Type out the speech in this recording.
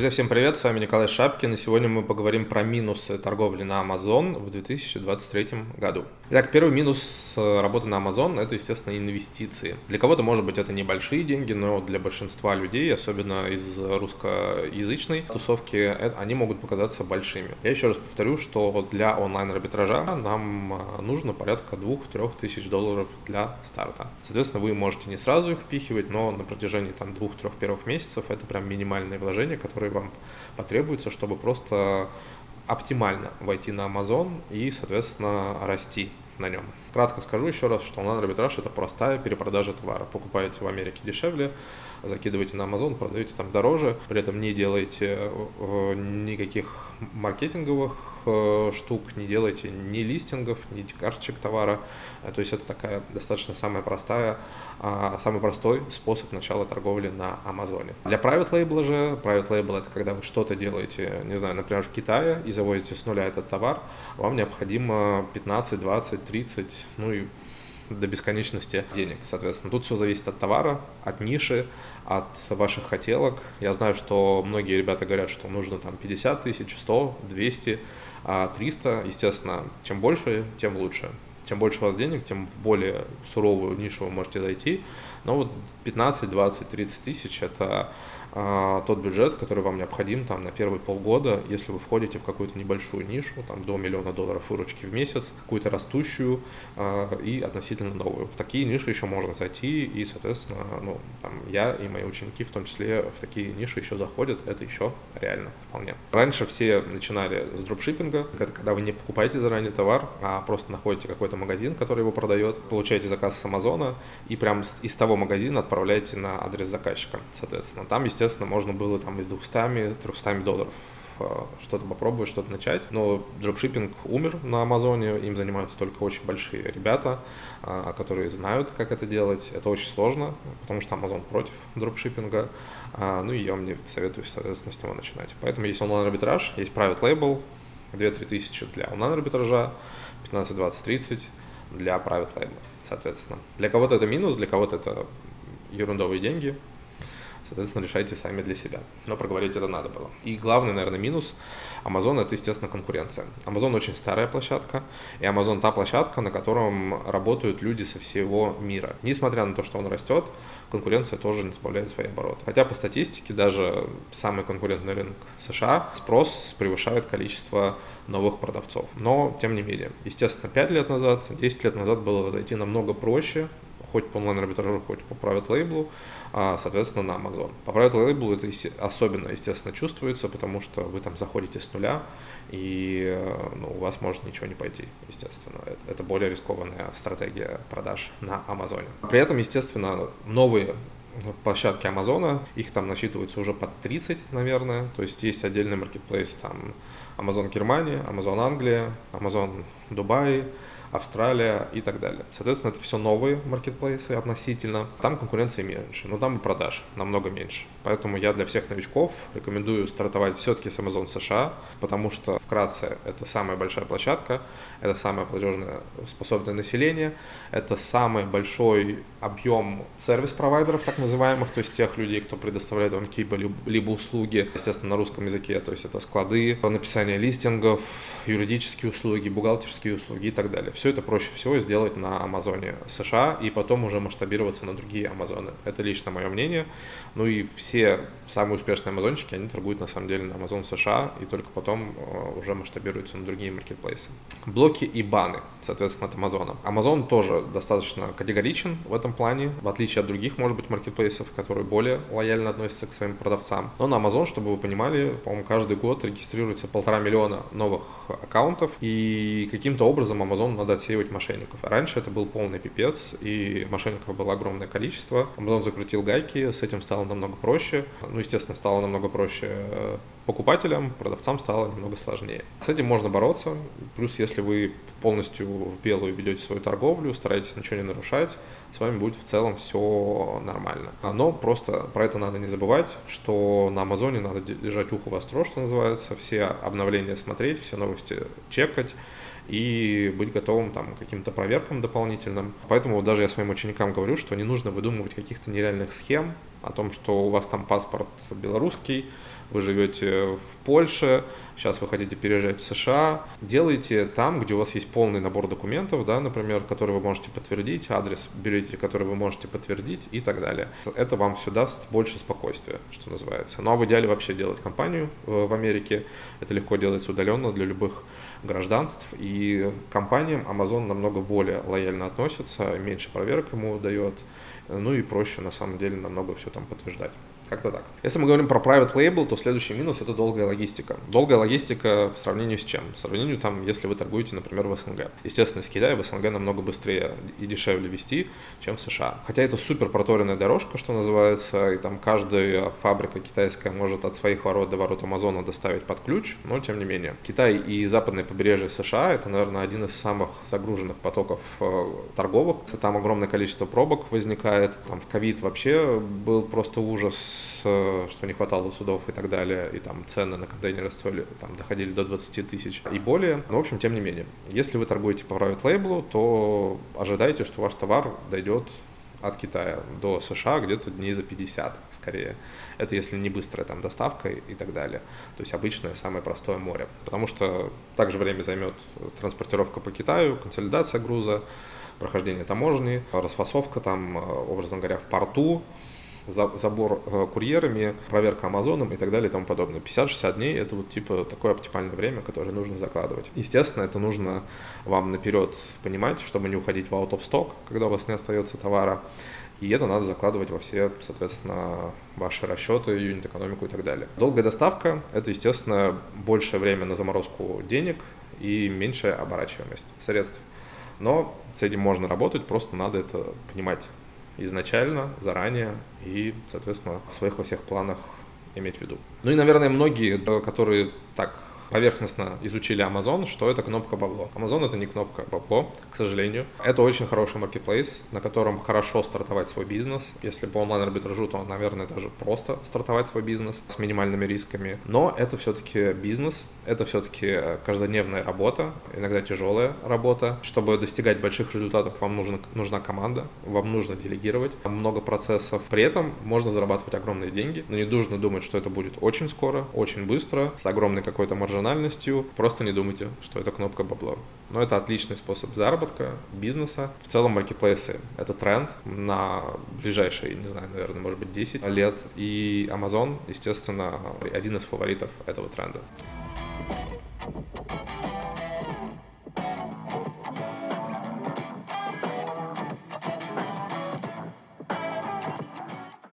Друзья, всем привет, с вами Николай Шапкин, и сегодня мы поговорим про минусы торговли на Amazon в 2023 году. Итак, первый минус э, работы на Amazon – это, естественно, инвестиции. Для кого-то, может быть, это небольшие деньги, но для большинства людей, особенно из русскоязычной тусовки, э, они могут показаться большими. Я еще раз повторю, что для онлайн-арбитража нам э, нужно порядка 2-3 тысяч долларов для старта. Соответственно, вы можете не сразу их впихивать, но на протяжении там 2-3 первых месяцев это прям минимальные вложения, которые вам потребуются, чтобы просто оптимально войти на Amazon и, соответственно, расти на нем. Кратко скажу еще раз, что онлайн-арбитраж – это простая перепродажа товара. Покупаете в Америке дешевле, закидываете на Amazon, продаете там дороже, при этом не делаете э, никаких маркетинговых штук, не делайте ни листингов, ни карточек товара. Э, то есть это такая достаточно самая простая, а, самый простой способ начала торговли на Амазоне. Для private label же, private label это когда вы что-то делаете, не знаю, например, в Китае и завозите с нуля этот товар, вам необходимо 15, 20, 30, ну и до бесконечности денег. Соответственно, тут все зависит от товара, от ниши, от ваших хотелок. Я знаю, что многие ребята говорят, что нужно там 50 тысяч, 100, 200, 300. Естественно, чем больше, тем лучше. Чем больше у вас денег, тем в более суровую нишу вы можете зайти. Но вот 15, 20, 30 тысяч – это а, тот бюджет, который вам необходим там на первые полгода, если вы входите в какую-то небольшую нишу, там до миллиона долларов выручки в месяц, какую-то растущую а, и относительно новую. В такие ниши еще можно зайти, и, соответственно, ну, там, я и мои ученики в том числе в такие ниши еще заходят, это еще реально вполне. Раньше все начинали с дропшиппинга, когда вы не покупаете заранее товар, а просто находите какой-то магазин, который его продает, получаете заказ с Амазона и прям из того магазина отправляете на адрес заказчика, соответственно. Там, естественно, можно было там из 200-300 долларов э, что-то попробовать, что-то начать. Но дропшиппинг умер на Амазоне, им занимаются только очень большие ребята, э, которые знают, как это делать. Это очень сложно, потому что Amazon против дропшиппинга. Э, ну и я вам не советую, соответственно, с него начинать. Поэтому есть онлайн-арбитраж, есть private label, 2-3 тысячи для онлайн-арбитража, 15, 20, 30 для private label, соответственно. Для кого-то это минус, для кого-то это ерундовые деньги, Соответственно, решайте сами для себя. Но проговорить это надо было. И главный, наверное, минус Amazon – это, естественно, конкуренция. Amazon очень старая площадка, и Amazon – та площадка, на котором работают люди со всего мира. Несмотря на то, что он растет, конкуренция тоже не сбавляет свои обороты. Хотя по статистике даже самый конкурентный рынок США спрос превышает количество новых продавцов. Но, тем не менее, естественно, 5 лет назад, 10 лет назад было зайти намного проще, хоть по онлайн-арбитражу, хоть по private label, а, соответственно, на Amazon. По private label это особенно, естественно, чувствуется, потому что вы там заходите с нуля, и э, ну, у вас может ничего не пойти, естественно. Это более рискованная стратегия продаж на Амазоне. При этом, естественно, новые площадки Амазона, их там насчитывается уже под 30, наверное, то есть есть отдельный маркетплейс, там Amazon Германия, Amazon Англия, Amazon Дубай, Австралия и так далее. Соответственно, это все новые маркетплейсы относительно. Там конкуренции меньше, но там и продаж намного меньше. Поэтому я для всех новичков рекомендую стартовать все-таки с Amazon США, потому что вкратце это самая большая площадка, это самое платежное способное население, это самый большой объем сервис-провайдеров, так называемых, то есть тех людей, кто предоставляет вам какие-либо услуги, естественно, на русском языке, то есть это склады, написание листингов, юридические услуги, бухгалтерские услуги и так далее. Все это проще всего сделать на Амазоне США и потом уже масштабироваться на другие Амазоны. Это лично мое мнение. Ну и все самые успешные амазончики, они торгуют на самом деле на Амазон США и только потом э, уже масштабируются на другие маркетплейсы. Блоки и баны, соответственно, от Амазона. Амазон тоже достаточно категоричен в этом плане, в отличие от других, может быть, маркетплейсов, которые более лояльно относятся к своим продавцам. Но на Амазон, чтобы вы понимали, по-моему, каждый год регистрируется полтора миллиона новых аккаунтов, и каким-то образом Amazon надо надо отсеивать мошенников. Раньше это был полный пипец, и мошенников было огромное количество. Amazon закрутил гайки, с этим стало намного проще. Ну, естественно, стало намного проще э, покупателям, продавцам стало немного сложнее. С этим можно бороться, плюс если вы полностью в белую ведете свою торговлю, стараетесь ничего не нарушать, с вами будет в целом все нормально. Но просто про это надо не забывать, что на Амазоне надо держать ухо востро, что называется, все обновления смотреть, все новости чекать, и быть готовым там, к каким-то проверкам дополнительным. Поэтому даже я своим ученикам говорю, что не нужно выдумывать каких-то нереальных схем, о том, что у вас там паспорт белорусский, вы живете в Польше, сейчас вы хотите переезжать в США, делайте там, где у вас есть полный набор документов, да, например, которые вы можете подтвердить, адрес берете, который вы можете подтвердить и так далее. Это вам все даст больше спокойствия, что называется. Ну а в идеале вообще делать компанию в Америке. Это легко делается удаленно для любых гражданств, и компаниям Amazon намного более лояльно относится, меньше проверок ему дает, ну и проще на самом деле намного все там подтверждать. Как-то так. Если мы говорим про private label, то следующий минус это долгая логистика. Долгая логистика в сравнении с чем? В сравнении там, если вы торгуете, например, в СНГ. Естественно, с Китая в СНГ намного быстрее и дешевле вести, чем в США. Хотя это супер проторенная дорожка, что называется, и там каждая фабрика китайская может от своих ворот до ворот Амазона доставить под ключ, но тем не менее. Китай и западное побережье США это, наверное, один из самых загруженных потоков э, торговых. Там огромное количество пробок возникает. Там в ковид вообще был просто ужас Э, что не хватало судов и так далее, и там цены на контейнеры стоили, там доходили до 20 тысяч и более. Но, в общем, тем не менее, если вы торгуете по private label, то ожидайте, что ваш товар дойдет от Китая до США где-то дней за 50 скорее. Это если не быстрая там доставка и так далее. То есть обычное самое простое море. Потому что также время займет транспортировка по Китаю, консолидация груза, прохождение таможни, расфасовка там, э, образно говоря, в порту, забор э, курьерами, проверка Амазоном и так далее и тому подобное. 50-60 дней — это вот типа такое оптимальное время, которое нужно закладывать. Естественно, это нужно вам наперед понимать, чтобы не уходить в out of stock, когда у вас не остается товара. И это надо закладывать во все, соответственно, ваши расчеты, юнит-экономику и так далее. Долгая доставка — это, естественно, большее время на заморозку денег и меньшая оборачиваемость средств. Но с этим можно работать, просто надо это понимать изначально, заранее и, соответственно, в своих во всех планах иметь в виду. Ну и, наверное, многие, которые так поверхностно изучили Amazon, что это кнопка бабло. Amazon это не кнопка бабло, к сожалению. Это очень хороший маркетплейс, на котором хорошо стартовать свой бизнес. Если по онлайн-арбитражу, то, наверное, даже просто стартовать свой бизнес с минимальными рисками. Но это все-таки бизнес, это все-таки каждодневная работа, иногда тяжелая работа. Чтобы достигать больших результатов, вам нужна, нужна команда, вам нужно делегировать много процессов. При этом можно зарабатывать огромные деньги, но не нужно думать, что это будет очень скоро, очень быстро, с огромной какой-то маржинальностью маржинальностью, просто не думайте, что это кнопка бабло. Но это отличный способ заработка, бизнеса. В целом маркетплейсы — это тренд на ближайшие, не знаю, наверное, может быть, 10 лет. И Amazon, естественно, один из фаворитов этого тренда.